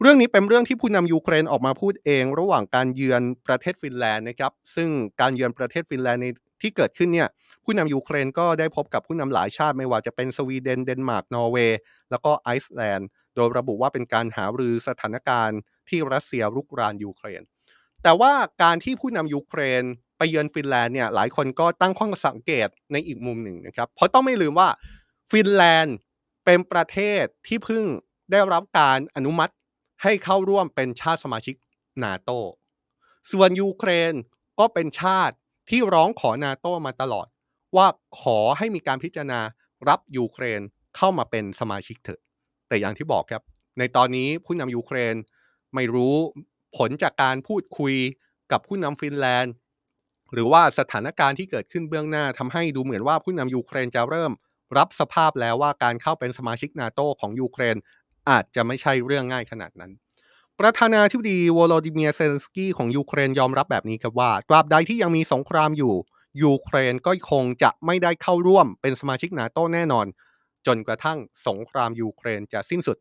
เรื่องนี้เป็นเรื่องที่ผู้นำยูเครนออกมาพูดเอง ระหว่างการเยือนประเทศฟินแลนด์นะครับ ซึ่งการเยือนประเทศฟินแลนด์ในที่เกิดขึ้นเนี่ยผู้นำยูเครนก็ได้พบกับผู้นำหลายชาติไม่ว่าจะเป็นสวีเดนเดนมาร์กนอร์เวย์แล้วก็ไอซ์แลนด์ โดยระบุว่าเป็นการหารือสถานการณ์ ที่รัสเซียรุกรานยูเครน แต่ว่าการที่ผู้นำยูเครนไปเยือนฟินแลนด์เนี่ยหลายคนก็ตั้งข้อสังเกตในอีกมุมหนึ่งนะครับ เพราะต้องไม่ลืมว่าฟินแลนด์เป็นประเทศที่เพิ่งได้รับการอนุมัติให้เข้าร่วมเป็นชาติสมาชิกนาโตส่วนยูเครนก็เป็นชาติที่ร้องขอนาโตมาตลอด ว่าขอให้มีการพิจารณารับยูเครนเข้ามาเป็นสมาชิกเถอะ แต่อย่างที่บอกครับ ในตอนนี้ผู้นำยูเครน ไม่รู้ผลจากการพูดคุยกับผู้นำฟินแลนด์ หรือว่าสถานการณ์ที่เกิดขึ้นเบื้องหน้าทำให้ดูเหมือนว่าผู้นำยูเครนจะเริ่มรับสภาพแล้วว่าการเข้าเป็นสมาชิกนาโตของยูเครน อาจจะไม่ใช่เรื่องง่ายขนาดนั้น ประธานาธิบดีโวโลดิเมียร์ เซเลนสกี้ของยูเครนยอมรับแบบนี้ครับว่าตราบใดที่ยังมีสงครามอยู่ยูเครนก็คงจะไม่ได้เข้าร่วมเป็นสมาชิกนาโตแน่นอน จนกระทั่งสงครามยูเครนจะสิ้นสุด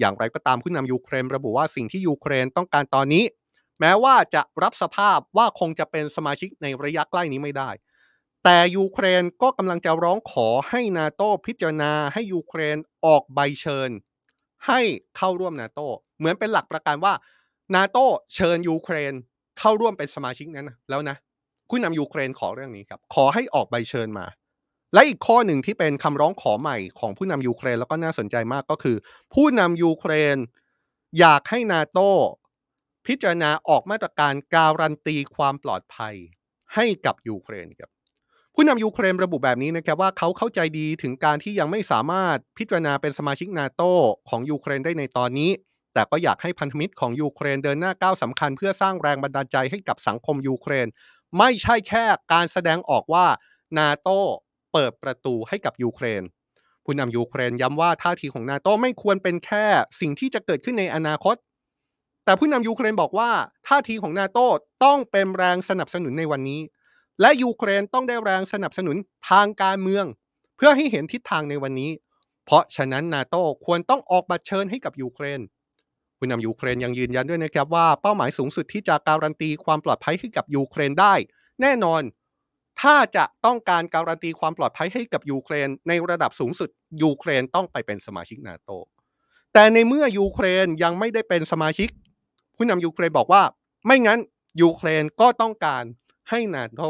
อย่างไรก็ตามผู้นำยูเครนระบุว่าสิ่งที่ยูเครนต้องการตอนนี้ แม้ว่าจะรับสภาพว่าคงจะเป็นสมาชิกในระยะใกล้นี้ไม่ได้ แต่ยูเครนก็กำลังจะร้องขอให้นาโตพิจารณาให้ยูเครนออกใบเชิญ ให้เข้าร่วมนาโตเหมือนเป็นหลักประกันว่านาโตเชิญยูเครนเข้าร่วมเป็นสมาชิกนั้นนะแล้วนะผู้นำยูเครนขอเรื่องนี้ครับ ขอให้ออกใบเชิญมา และอีกข้อหนึ่งที่เป็นคำร้องขอใหม่ของผู้นำยูเครนแล้วก็น่าสนใจมากก็คือ ผู้นำยูเครนอยากให้นาโตพิจารณาออกมาตรการการันตีความปลอดภัยให้กับยูเครนครับผู้นำยูเครนระบุแบบนี้นะครับว่าเขาเข้าใจดีถึงการที่ยังไม่สามารถพิจารณาเป็นสมาชิกนาโตของยูเครนได้ในตอนนี้ แต่ก็อยากให้พันธมิตรของยูเครนเดินหน้าก้าวสำคัญ เพื่อสร้างแรงบันดาลใจให้กับสังคมยูเครน ไม่ใช่แค่การแสดงออกว่านาโต เปิดประตูให้กับยูเครน ผู้นำยูเครนย้ำว่าท่าทีของนาโตไม่ควรเป็นแค่สิ่งที่จะเกิดขึ้นในอนาคต แต่ผู้นำยูเครนบอกว่าท่าทีของนาโตต้องเป็นแรงสนับสนุนในวันนี้ และยูเครนต้องได้แรงสนับสนุนทางการเมือง เพื่อให้เห็นทิศทางในวันนี้ เพราะฉะนั้นนาโตควรต้องออกมาเชิญให้กับยูเครนผู้นำยูเครนยังยืนยันด้วยนะครับว่าเป้าหมายสูงสุดที่จะการันตีความปลอดภัยให้กับยูเครนได้ แน่นอน ถ้าจะต้องการการันตีความปลอดภัยให้กับยูเครน ในระดับสูงสุดยูเครนต้องไปเป็นสมาชิกนาโต แต่ในเมื่อยูเครนยังไม่ได้เป็นสมาชิก ผู้นำยูเครนบอกว่า ไม่งั้นยูเครนก็ต้องการให้นาโต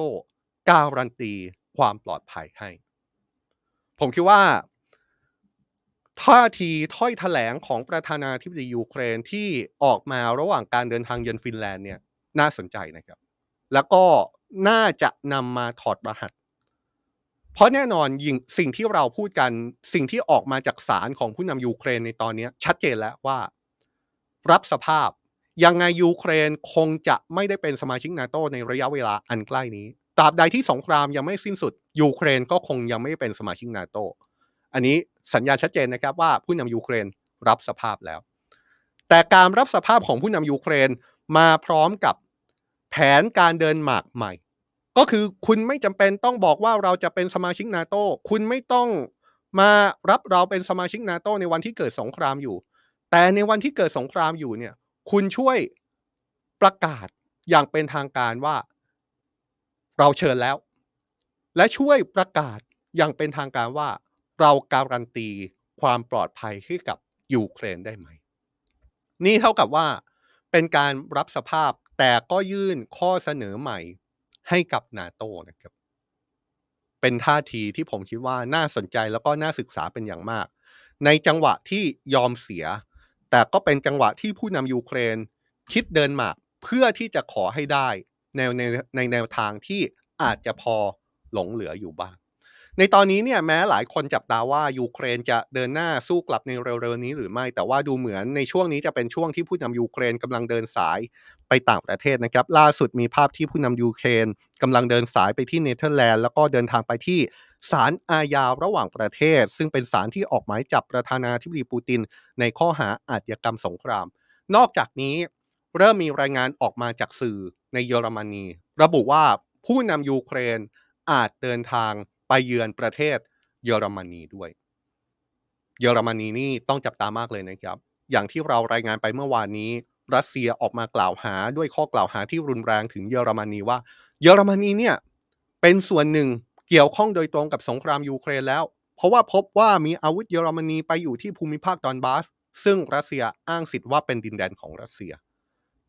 การันตีความปลอดภัยให้ ผมคิดว่าท่าทีถ้อยแถลงของประธานาธิบดียูเครนที่ออกมาระหว่างการเดินทางเยือนฟินแลนด์เนี่ยน่าสนใจนะครับ แล้วก็ น่าจะนำมาถอดรหัส เพราะแน่นอนยิงสิ่งที่เราพูดกันสิ่งที่ออกมาจากสารของผู้นำยูเครนในตอนนี้ชัดเจนแล้วว่า รับสภาพยังไงยูเครนคงจะไม่ได้เป็นสมาชิกนาโตในระยะเวลาอันใกล้นี้ตราบใดที่สงครามยังไม่สิ้นสุดยูเครนก็คงยังไม่เป็นสมาชิกนาโตอันนี้สัญญาณชัดเจนนะครับว่าผู้นำยูเครนรับสภาพแล้ว แต่การรับสภาพของผู้นำยูเครนมาพร้อมกับ แผนการเดินหมากใหม่ ก็คือคุณไม่จำเป็นต้องบอกว่าเราจะเป็นสมาชิกนาโตคุณไม่ต้องมารับเราเป็นสมาชิกนาโตในวันที่เกิดสงครามอยู่ แต่ในวันที่เกิดสงครามอยู่เนี่ย คุณช่วยประกาศอย่างเป็นทางการว่า เราเชิญแล้ว และช่วยประกาศอย่างเป็นทางการว่า เราการันตีความปลอดภัยให้กับยูเครนได้ไหม นี่เท่ากับว่า เป็นการรับสภาพแต่ก็ยื่นข้อเสนอใหม่ให้กับนาโตนะครับ เป็นท่าทีที่ผมคิดว่าน่าสนใจแล้วก็น่าศึกษาเป็นอย่างมาก ในจังหวะที่ยอมเสีย แต่ก็เป็นจังหวะที่ผู้นำยูเครนคิดเดินหมากเพื่อที่จะขอให้ได้แนวในในแนวทางที่อาจจะพอหลงเหลืออยู่บ้าง ในตอนนี้เนี่ยแม้หลายคนจับตาว่ายูเครนจะเดินหน้าสู้กลับในเร็วๆนี้หรือไม่ แต่ว่าดูเหมือนในช่วงนี้จะเป็นช่วงที่ผู้นำยูเครนกำลังเดินสายไปต่างประเทศนะครับ ล่าสุดมีภาพที่ผู้นำยูเครนกำลังเดินสายไปที่เนเธอร์แลนด์แล้วก็เดินทางไปที่ศาลอาญาระหว่างประเทศ ซึ่งเป็นศาลที่ออกหมายจับประธานาธิบดีปูติน ในข้อหาอาชญากรรมสงคราม นอกจากนี้เริ่มมีรายงานออกมาจากสื่อในเยอรมนี ระบุว่าผู้นำยูเครนอาจเดินทาง ไปเยือนประเทศเยอรมนีด้วย เยอรมนีนี่ต้องจับตามากเลยนะครับ อย่างที่เรารายงานไปเมื่อวานนี้ รัสเซียออกมากล่าวหาด้วยข้อกล่าวหาที่รุนแรงถึงเยอรมนีว่า เยอรมนีเนี่ยเป็นส่วนหนึ่งเกี่ยวข้องโดยตรงกับสงครามยูเครนแล้ว เพราะว่าพบว่ามีอาวุธเยอรมนีไปอยู่ที่ภูมิภาคดอนบาส ซึ่งรัสเซียอ้างสิทธิ์ว่าเป็นดินแดนของรัสเซีย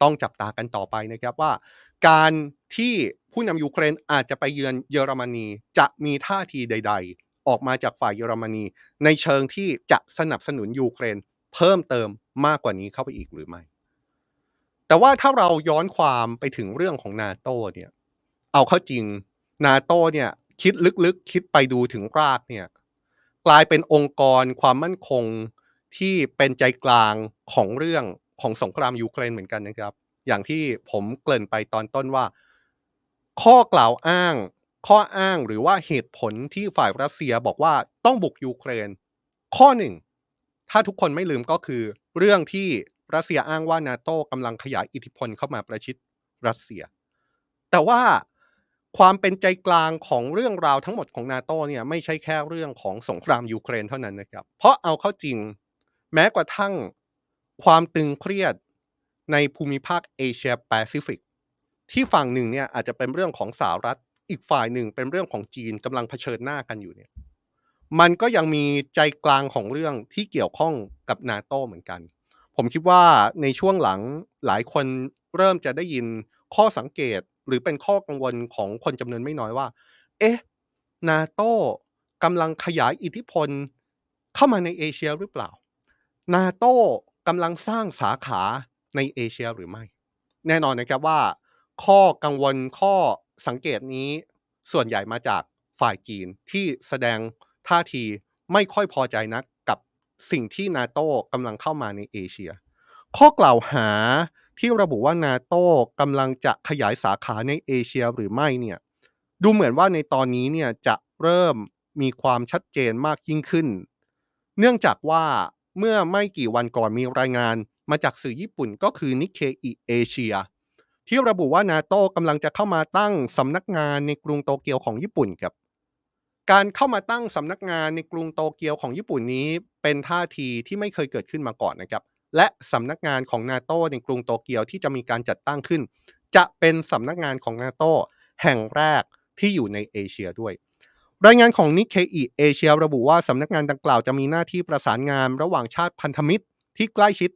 ต้องจับตากันต่อไปนะครับว่า การที่ผู้นำยูเครนอาจจะไปเยือนเยอรมนี จะมีท่าทีใด ๆ ออกมาจากฝ่ายเยอรมนี ในเชิงที่จะสนับสนุนยูเครนเพิ่มเติมมากกว่านี้เข้าไปอีกหรือไม่ แต่ว่าถ้าเราย้อนความไปถึงเรื่องของนาโตเนี่ย เอาเข้าจริงนาโตเนี่ยคิดลึกๆ คิดไปดูถึงรากเนี่ยกลายเป็นองค์กรความมั่นคงที่เป็นใจกลางของเรื่องของสงครามยูเครนเหมือนกันนะครับ อย่างที่ผมเกริ่นไปตอนต้นว่า ข้อกล่าวอ้าง ข้ออ้างหรือว่าเหตุผลที่ฝ่ายรัสเซียบอกว่าต้องบุกยูเครน ข้อหนึ่งถ้าทุกคนไม่ลืมก็คือ เรื่องที่รัสเซียอ้างว่านาโต้กำลังขยายอิทธิพลเข้ามาประชิดรัสเซีย แต่ว่าความเป็นใจกลางของเรื่องราวทั้งหมดของนาโต้เนี่ยไม่ใช่แค่เรื่องของสงครามยูเครนเท่านั้นนะครับ เพราะเอาเข้าจริง แม้กระทั่งความตึงเครียด ในภูมิภาคเอเชียแปซิฟิกที่ฝั่งหนึ่งเนี่ยอาจจะเป็นเรื่องของสหรัฐ อีกฝ่ายหนึ่งเป็นเรื่องของจีนกำลังเผชิญหน้ากันอยู่เนี่ยมันก็ยังมีใจกลางของเรื่องที่เกี่ยวข้องกับนาโตเหมือนกัน ผมคิดว่าในช่วงหลังหลายคนเริ่มจะได้ยินข้อสังเกตหรือเป็นข้อกังวลของคนจำนวนไม่น้อยว่า เอ๊ะ นาโตกำลังขยายอิทธิพลเข้ามาในเอเชียหรือเปล่า นาโตกำลังสร้างสาขา ในเอเชียหรือไม่ แน่นอนนะครับว่า ข้อกังวลข้อสังเกตนี้ส่วนใหญ่มาจากฝ่ายจีนที่แสดงท่าทีไม่ค่อยพอใจนักกับสิ่งที่นาโต้กำลังเข้ามาในเอเชีย ข้อกล่าวหาที่ระบุว่านาโต้กำลังจะขยายสาขาในเอเชียหรือไม่เนี่ยดูเหมือนว่าในตอนนี้เนี่ยจะเริ่มมีความชัดเจนมากยิ่งขึ้น เนื่องจากว่าเมื่อไม่กี่วันก่อนมีรายงาน มาจากสื่อญี่ปุ่นก็คือนิเคอิเอเชียที่ระบุว่านาโต้กำลังจะเข้ามาตั้งสำนักงานในกรุงโตเกียวของญี่ปุ่นครับการเข้ามาตั้งสำนักงานในกรุงโตเกียวของญี่ปุ่นนี้ เป็นท่าทีที่ไม่เคยเกิดขึ้นมาก่อนนะครับ และสำนักงานของนาโต้ในกรุงโตเกียวที่จะมีการจัดตั้งขึ้น จะเป็นสำนักงานของนาโต้แห่งแรกที่อยู่ในเอเชียด้วย รายงานของนิเคอิเอเชียระบุว่าสำนักงานดังกล่าวจะมีหน้าที่ประสานงานระหว่างชาติพันธมิตรที่ใกล้ชิด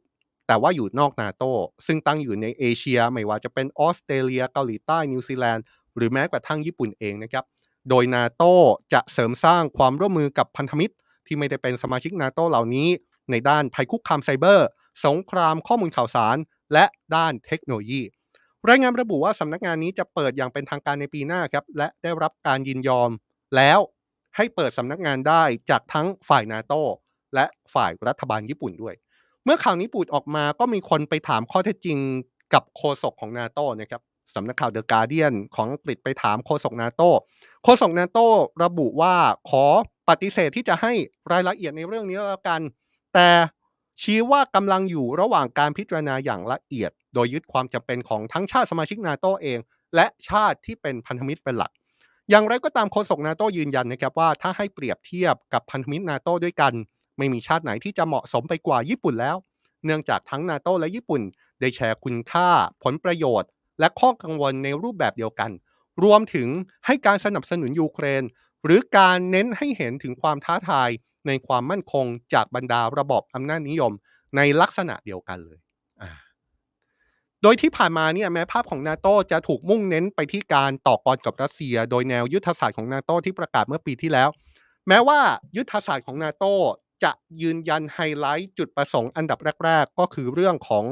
แต่ว่าอยู่นอกนาโตซึ่งตั้งอยู่ในเอเชีย ไม่ว่าจะเป็นออสเตรเลียเกาหลีใต้นิวซีแลนด์หรือแม้กระทั่งญี่ปุ่นเองนะครับโดยนาโตจะเสริมสร้างความร่วมมือกับพันธมิตร ที่ไม่ได้เป็นสมาชิกนาโตเหล่านี้ ในด้านภัยคุกคามไซเบอร์ สงครามข้อมูลข่าวสาร และด้านเทคโนโลยี รายงานระบุว่าสำนักงานนี้จะเปิดอย่างเป็นทางการในปีหน้าครับและได้รับการยินยอม แล้วให้เปิดสำนักงานได้จากทั้งฝ่ายนาโตและฝ่ายรัฐบาลญี่ปุ่นด้วย มื่อข่าวนี้ปูดออกมาก็มีคนไปถามข้อเท็จจริงกับโฆษกของนาโตนะครับสำนักข่าวเดอะการเดียนของอังกฤษไปถามโฆษกนาโตโฆษกนาโตระบุว่าขอปฏิเสธที่จะให้รายละเอียดในเรื่องนี้แล้วกัน แต่ชี้ว่ากำลังอยู่ระหว่างการพิจารณาอย่างละเอียด โดยยึดความจำเป็นของทั้งชาติสมาชิกนาโตเอง และชาติที่เป็นพันธมิตรเป็นหลัก อย่างไรก็ตามโฆษกนาโตยืนยันนะครับว่าถ้าให้เปรียบเทียบกับพันธมิตรนาโตด้วยกัน ไม่มีชาติไหนที่จะเหมาะสมไปกว่าญี่ปุ่นแล้ว เนื่องจากทั้งนาโตและญี่ปุ่น ได้แชร์คุณค่า ผลประโยชน์ และข้อกังวลในรูปแบบเดียวกัน รวมถึงให้การสนับสนุนยูเครน หรือการเน้นให้เห็นถึงความท้าทายในความมั่นคงจากบรรดาระบอบอำนาจนิยมในลักษณะเดียวกันเลย โดยที่ผ่านมาเนี่ยแม้ภาพของนาโตจะถูกมุ่งเน้นไปที่การต่อกรกับรัสเซีย โดยแนวยุทธศาสตร์ของนาโตที่ประกาศเมื่อปีที่แล้ว แม้ว่ายุทธศาสตร์ของนาโต จะยืนยันไฮไลท์จุดประสงค์อันดับแรก ๆ ก็คือเรื่องของ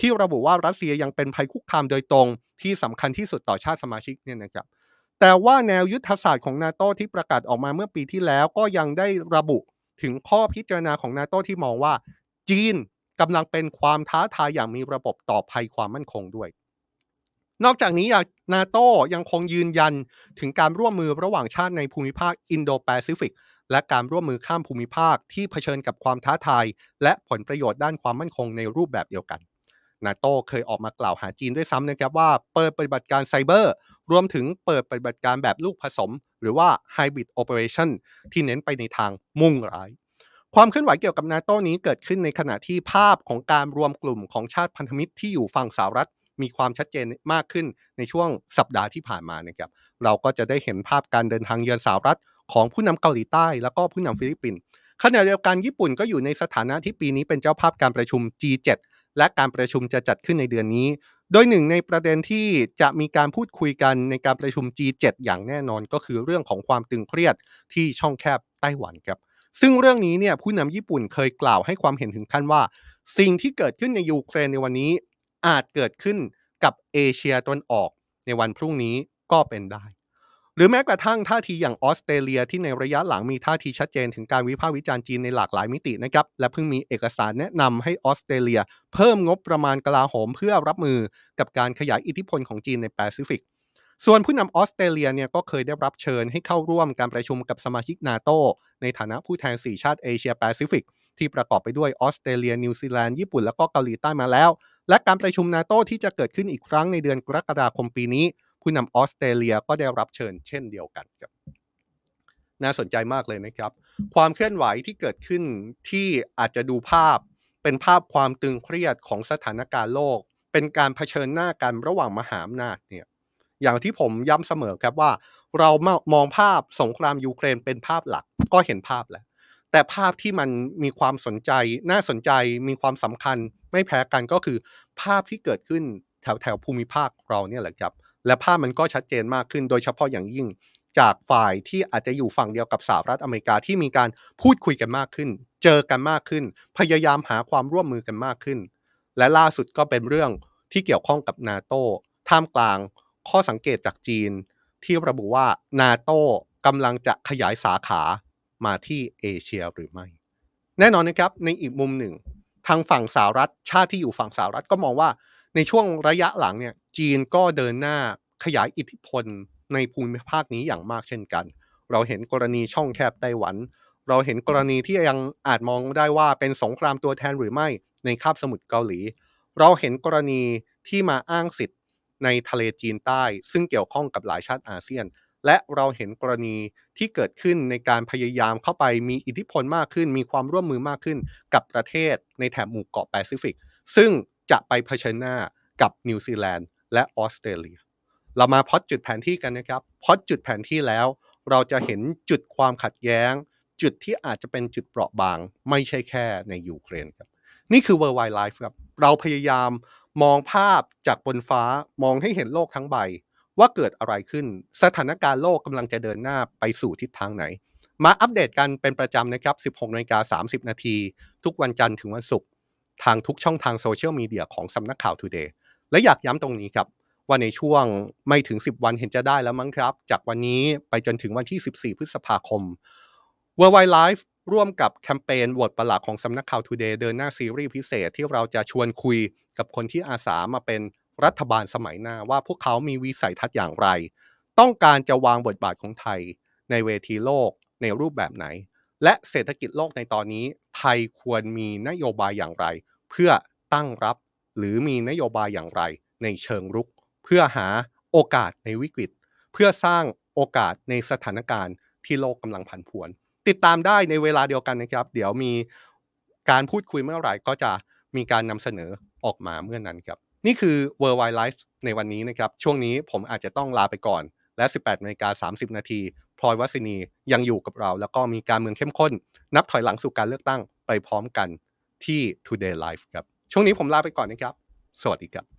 ที่ระบุว่ารัสเซียยังเป็นภัยคุกคามโดยตรงที่สำคัญที่สุดต่อชาติสมาชิกเนี่ยนะครับ แต่ว่าแนวยุทธศาสตร์ของนาโตที่ประกาศออกมาเมื่อปีที่แล้วก็ยังได้ระบุถึงข้อพิจารณาของนาโตที่มองว่า จีนกำลังเป็นความท้าทายอย่างมีระบบต่อภัยความมั่นคงด้วย นอกจากนี้นาโตยังคงยืนยันถึงการร่วมมือระหว่างชาติในภูมิภาคอินโดแปซิฟิก และการร่วมมือข้ามภูมิภาคที่เผชิญกับความท้าทาย และผลประโยชน์ด้านความมั่นคงในรูปแบบเดียวกันนาโต้เคยออกมากล่าวหาจีนด้วยซ้ำนะครับว่าเปิดปฏิบัติการไซเบอร์ รวมถึงเปิดปฏิบัติการแบบลูกผสม หรือว่า Hybrid Operation ที่เน้นไปในทางมุ่งร้าย ความเคลื่อนไหวเกี่ยวกับนาโต้นี้เกิดขึ้นในขณะที่ภาพของการรวมกลุ่มของชาติพันธมิตรที่อยู่ฝั่งสหรัฐ มีความชัดเจนมากขึ้นในช่วงสัปดาห์ที่ผ่านมานะครับเราก็จะได้เห็นภาพการเดินทางเยือนสหรัฐ ของผู้นำเกาหลีใต้ แล้วก็ผู้นำฟิลิปปินส์ขณะเดียวกันญี่ปุ่นก็อยู่ในสถานะที่ปีนี้เป็นเจ้าภาพการประชุม G7 และการประชุมจะจัดขึ้นในเดือนนี้ โดยหนึ่งในประเด็นที่จะมีการพูดคุยกันในการประชุม G7 อย่างแน่นอนก็คือเรื่องของความตึงเครียดที่ช่องแคบไต้หวันครับซึ่งเรื่องนี้เนี่ยผู้นำญี่ปุ่นเคยกล่าวให้ความเห็นถึงขั้นว่า สิ่งที่เกิดขึ้นในยูเครนในวันนี้ อาจเกิดขึ้นกับเอเชียตะวันออกในวันพรุ่งนี้ก็เป็นได้ หรือแม้กระทั่งท่าทีอย่างออสเตรเลียที่ในระยะหลังมีท่าทีชัดเจนถึงการวิพากษ์วิจารณ์จีนในหลากหลายมิตินะครับและเพิ่งมีเอกสารแนะนำให้ออสเตรเลีย เพิ่มงบประมาณกลาโหมเพื่อรับมือกับการขยายอิทธิพลของจีนในแปซิฟิก ส่วนผู้นำออสเตรเลียเนี่ยก็เคยได้รับเชิญให้เข้าร่วมการประชุมกับสมาชิกนาโตในฐานะผู้แทน4ชาติเอเชียแปซิฟิกที่ประกอบไปด้วยออสเตรเลีย นิวซีแลนด์ ญี่ปุ่น แล้วก็เกาหลีใต้มาแล้ว และการประชุมนาโตที่จะเกิดขึ้นอีกครั้งในเดือนกรกฎาคมปีนี้ ผู้นำออสเตรเลียก็ได้รับเชิญเช่นเดียวกันครับน่าสนใจมากเลยนะครับ ความเคลื่อนไหวที่เกิดขึ้นที่อาจจะดูภาพเป็นภาพความตึงเครียดของสถานการณ์โลก เป็นการเผชิญหน้ากันระหว่างมหาอำนาจเนี่ยอย่างที่ผมย้ำเสมอครับว่า เรามองภาพสงครามยูเครนเป็นภาพหลักก็เห็นภาพแล้ว แต่ภาพที่มันมีความสนใจ น่าสนใจมีความสำคัญไม่แพ้กันก็คือ ภาพที่เกิดขึ้นแถวแถวภูมิภาคเราเนี่ยแหละครับ และภาพมันก็ชัดเจนมากขึ้น โดยเฉพาะอย่างยิ่งจากฝ่ายที่อาจจะอยู่ฝั่งเดียวกับสหรัฐอเมริกาที่มีการพูดคุยกันมากขึ้น เจอกันมากขึ้น พยายามหาความร่วมมือกันมากขึ้น และล่าสุดก็เป็นเรื่องที่เกี่ยวข้องกับนาโตท่ามกลางข้อสังเกตจากจีน ที่ระบุว่านาโตกำลังจะขยายสาขามาที่เอเชียหรือไม่ แน่นอนนะครับในอีกมุมหนึ่ง ทางฝั่งสหรัฐชาติที่อยู่ฝั่งสหรัฐก็มองว่าในช่วงระยะหลังเนี่ย จีนก็เดินหน้าขยายอิทธิพลในภูมิภาคนี้อย่างมากเช่นกัน เราเห็นกรณีช่องแคบไต้หวัน เราเห็นกรณีที่ยังอาจมองได้ว่าเป็นสงครามตัวแทนหรือไม่ในคาบสมุทรเกาหลี เราเห็นกรณีที่มาอ้างสิทธิ์ในทะเลจีนใต้ ซึ่งเกี่ยวข้องกับหลายชาติอาเซียน และเราเห็นกรณีที่เกิดขึ้นในการพยายามเข้าไปมีอิทธิพลมากขึ้น มีความร่วมมือมากขึ้นกับประเทศในแถบหมู่เกาะแปซิฟิก ซึ่งจะไปเผชิญหน้ากับนิวซีแลนด์ และออสเตรเลีย เรามาพอดจุดแผนที่กันนะครับพอดจุดแผนที่แล้ว เราจะเห็นจุดความขัดแย้ง จุดที่อาจจะเป็นจุดเปราะบาง ไม่ใช่แค่ในยูเครนครับ นี่คือ World Wide Life ครับ เราพยายามมองภาพจากบนฟ้ามองให้เห็นโลกทั้งใบ ว่าเกิดอะไรขึ้น สถานการณ์โลกกำลังจะเดินหน้าไปสู่ทิศทางไหน มาอัปเดตกันเป็นประจำนะครับ 16นาฬิกา30 นาที ทุกวันจันทร์ถึงวันศุกร์ทางทุกช่องทางโซเชียลมีเดียของสำนักข่าว Today และอยากย้ำตรงนี้ครับว่าในช่วงไม่ถึง 10 วันเห็นจะได้แล้วมั้งครับ จากวันนี้ไปจนถึงวันที่ 14 พฤษภาคม World Wide Life ร่วมกับแคมเปญโหวตประหลาดของสำนักข่าว Today เดินหน้าซีรีส์พิเศษที่เราจะชวนคุยกับคนที่อาสามาเป็นรัฐบาลสมัยหน้าว่าพวกเขามีวิสัยทัศน์อย่างไร ต้องการจะวางบทบาทของไทย ในเวทีโลกในรูปแบบไหน และเศรษฐกิจโลกในตอนนี้ ไทยควรมีนโยบายอย่างไร เพื่อตั้งรับ หรือมีนโยบายอย่างไรในเชิงรุก เพื่อหาโอกาสในวิกฤต เพื่อสร้างโอกาสในสถานการณ์ที่โลกกำลังผันผวน ติดตามได้ในเวลาเดียวกันนะครับ เดี๋ยวมีการพูดคุยเมื่อไหร่ก็จะมีการนำเสนอออกมาเมื่อนนั้นครับ นี่คือ World Wide Life ในวันนี้นะครับ ช่วงนี้ผมอาจจะต้องลาไปก่อน และ 18นาฬิกา30 นาทีพลอยวัสินียังอยู่กับเรา แล้วก็มีการเมืองเข้มข้น นับถอยหลังสู่การเลือกตั้งไปพร้อมกันที่ Today Live ครับ ช่วงนี้ผมลาไปก่อนนะครับ สวัสดีครับ